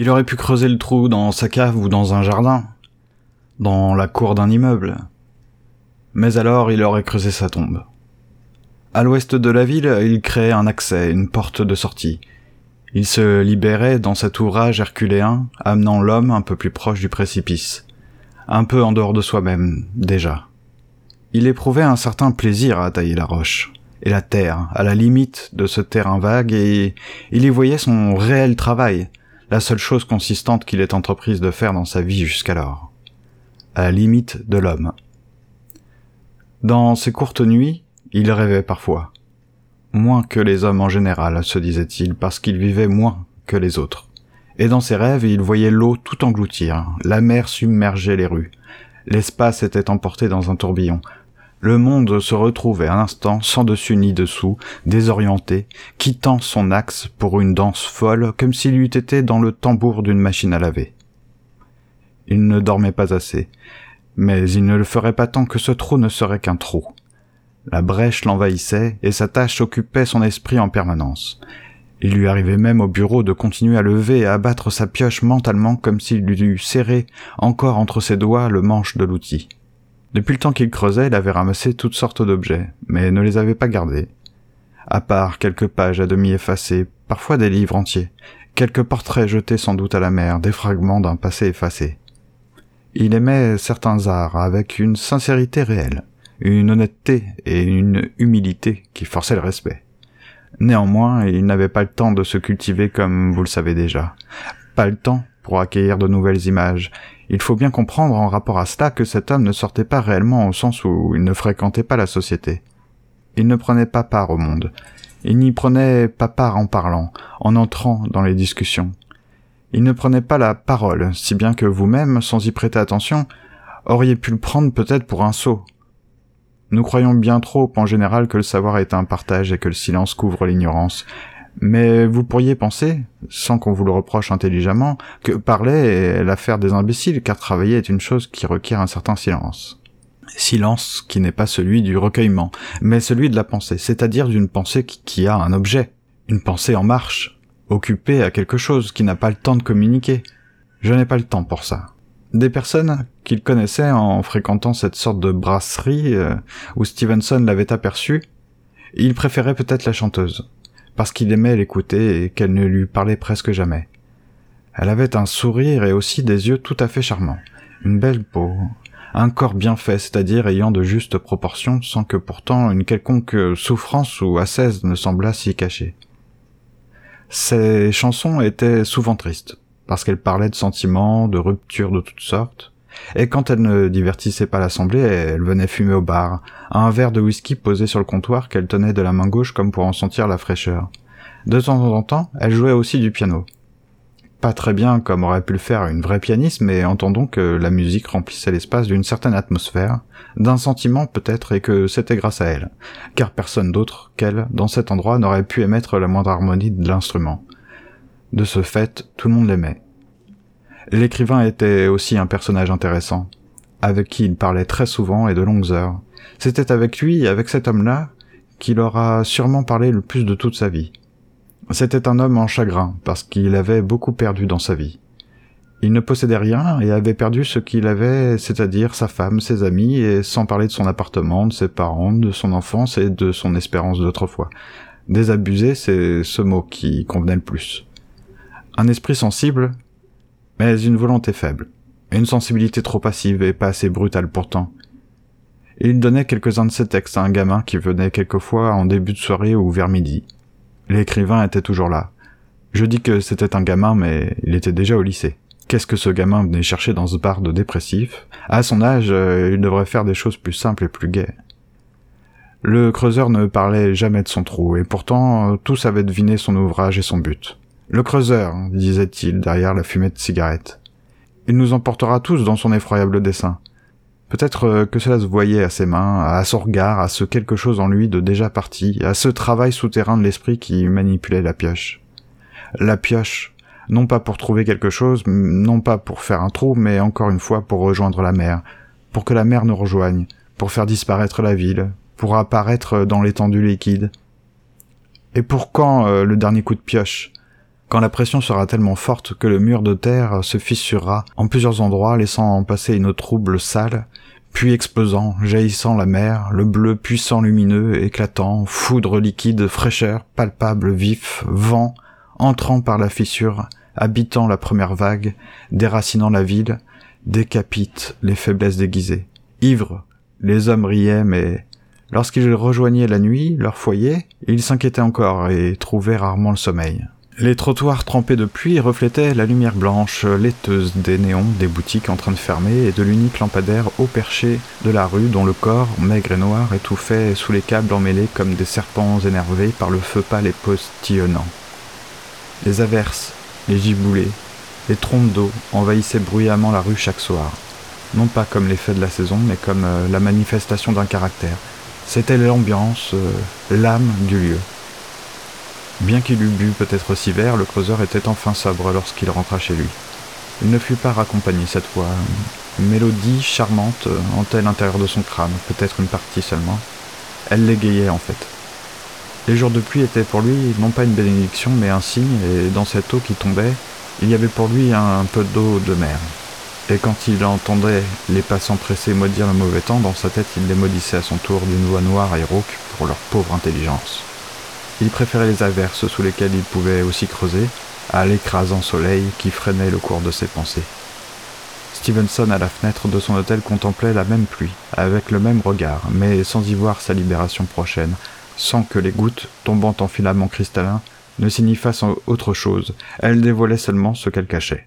Il aurait pu creuser le trou dans sa cave ou dans un jardin, dans la cour d'un immeuble. Mais alors il aurait creusé sa tombe. À l'ouest de la ville, il créait un accès, une porte de sortie. Il se libérait dans cet ouvrage herculéen, amenant l'homme un peu plus proche du précipice, un peu en dehors de soi-même, déjà. Il éprouvait un certain plaisir à tailler la roche et la terre, à la limite de ce terrain vague, et il y voyait son réel travail, la seule chose consistante qu'il ait entreprise de faire dans sa vie jusqu'alors, à la limite de l'homme. Dans ses courtes nuits, il rêvait parfois. Moins que les hommes en général, se disait-il, parce qu'il vivait moins que les autres. Et dans ses rêves, il voyait l'eau tout engloutir, la mer submerger les rues. L'espace était emporté dans un tourbillon. Le monde se retrouvait un instant sans dessus ni dessous, désorienté, quittant son axe pour une danse folle, comme s'il eût été dans le tambour d'une machine à laver. Il ne dormait pas assez, mais il ne le ferait pas tant que ce trou ne serait qu'un trou. La brèche l'envahissait et sa tâche occupait son esprit en permanence. Il lui arrivait même au bureau de continuer à lever et à battre sa pioche mentalement comme s'il eût serré encore entre ses doigts le manche de l'outil. Depuis le temps qu'il creusait, il avait ramassé toutes sortes d'objets, mais ne les avait pas gardés. À part quelques pages à demi effacées, parfois des livres entiers, quelques portraits jetés sans doute à la mer, des fragments d'un passé effacé. Il aimait certains arts avec une sincérité réelle une honnêteté et une humilité qui forçaient le respect. Néanmoins, il n'avait pas le temps de se cultiver comme vous le savez déjà. Pas le temps pour accueillir de nouvelles images. Il faut bien comprendre en rapport à cela que cet homme ne sortait pas réellement au sens où il ne fréquentait pas la société. Il ne prenait pas part au monde. Il n'y prenait pas part en parlant, en entrant dans les discussions. Il ne prenait pas la parole, si bien que vous-même, sans y prêter attention, auriez pu le prendre peut-être pour un sot, nous croyons bien trop en général que le savoir est un partage et que le silence couvre l'ignorance. Mais vous pourriez penser, sans qu'on vous le reproche intelligemment, que parler est l'affaire des imbéciles, car travailler est une chose qui requiert un certain silence. Silence qui n'est pas celui du recueillement, mais celui de la pensée, c'est-à-dire d'une pensée qui a un objet, une pensée en marche, occupée à quelque chose, qui n'a pas le temps de communiquer. Je n'ai pas le temps pour ça des personnes qu'il connaissait en fréquentant cette sorte de brasserie euh, où Stevenson l'avait aperçu, il préférait peut-être la chanteuse, parce qu'il aimait l'écouter et qu'elle ne lui parlait presque jamais. Elle avait un sourire et aussi des yeux tout à fait charmants, une belle peau, un corps bien fait, c'est-à-dire ayant de justes proportions, sans que pourtant une quelconque souffrance ou assaise ne semblât s'y cacher. Ses chansons étaient souvent tristes, parce qu'elle parlait de sentiments, de ruptures de toutes sortes. Et quand elle ne divertissait pas l'assemblée, elle venait fumer au bar, à un verre de whisky posé sur le comptoir qu'elle tenait de la main gauche comme pour en sentir la fraîcheur. De temps en temps, elle jouait aussi du piano. Pas très bien comme aurait pu le faire une vraie pianiste, mais entendons que la musique remplissait l'espace d'une certaine atmosphère, d'un sentiment peut-être, et que c'était grâce à elle, car personne d'autre qu'elle, dans cet endroit, n'aurait pu émettre la moindre harmonie de l'instrument. De ce fait, tout le monde l'aimait. L'écrivain était aussi un personnage intéressant, avec qui il parlait très souvent et de longues heures. C'était avec lui, avec cet homme-là, qu'il aura sûrement parlé le plus de toute sa vie. C'était un homme en chagrin, parce qu'il avait beaucoup perdu dans sa vie. Il ne possédait rien et avait perdu ce qu'il avait, c'est-à-dire sa femme, ses amis, et sans parler de son appartement, de ses parents, de son enfance et de son espérance d'autrefois. Désabusé, c'est ce mot qui convenait le plus un esprit sensible, mais une volonté faible, une sensibilité trop passive et pas assez brutale pourtant. il donnait quelques-uns de ses textes à un gamin qui venait quelquefois en début de soirée ou vers midi. L'écrivain était toujours là. Je dis que c'était un gamin, mais il était déjà au lycée. Qu'est-ce que ce gamin venait chercher dans ce bar de dépressif? À son âge, euh, il devrait faire des choses plus simples et plus gaies. Le creuseur ne parlait jamais de son trou, et pourtant tous avaient deviné son ouvrage et son but. Le creuseur, disait-il derrière la fumée de cigarette. Il nous emportera tous dans son effroyable dessin. Peut-être euh, que cela se voyait à ses mains, à son regard, à ce quelque chose en lui de déjà parti, à ce travail souterrain de l'esprit qui manipulait la pioche. La pioche, non pas pour trouver quelque chose, non pas pour faire un trou, mais encore une fois pour rejoindre la mer, pour que la mer nous rejoigne, pour faire disparaître la ville, pour apparaître dans l'étendue liquide. Et pour quand euh, le dernier coup de pioche? Quand la pression sera tellement forte que le mur de terre se fissurera en plusieurs endroits, laissant passer une trouble sale, puis explosant, jaillissant la mer, le bleu puissant lumineux, éclatant, foudre liquide, fraîcheur, palpable, vif, vent, entrant par la fissure, habitant la première vague, déracinant la ville, décapite les faiblesses déguisées. Ivres, les hommes riaient, mais lorsqu'ils rejoignaient la nuit, leur foyer, ils s'inquiétaient encore et trouvaient rarement le sommeil. Les trottoirs trempés de pluie reflétaient la lumière blanche, laiteuse des néons des boutiques en train de fermer et de l'unique lampadaire haut perché de la rue dont le corps, maigre et noir, étouffait sous les câbles emmêlés comme des serpents énervés par le feu pâle et postillonnant. Les averses, les giboulées, les trompes d'eau envahissaient bruyamment la rue chaque soir. Non pas comme l'effet de la saison, mais comme euh, la manifestation d'un caractère. C'était l'ambiance, euh, l'âme du lieu. Bien qu'il eût bu peut-être si vert, le creuseur était enfin sobre lorsqu'il rentra chez lui. Il ne fut pas raccompagné cette fois. Une mélodie charmante hantait l'intérieur de son crâne, peut-être une partie seulement. Elle l'égayait en fait. Les jours de pluie étaient pour lui non pas une bénédiction mais un signe, et dans cette eau qui tombait, il y avait pour lui un peu d'eau de mer. Et quand il entendait les passants pressés maudire le mauvais temps, dans sa tête il les maudissait à son tour d'une voix noire et rauque pour leur pauvre intelligence. Il préférait les averses sous lesquelles il pouvait aussi creuser, à l'écrasant soleil qui freinait le cours de ses pensées. Stevenson à la fenêtre de son hôtel contemplait la même pluie, avec le même regard, mais sans y voir sa libération prochaine, sans que les gouttes, tombant en filaments cristallins, ne signifiassent autre chose, elles dévoilaient seulement ce qu'elles cachaient.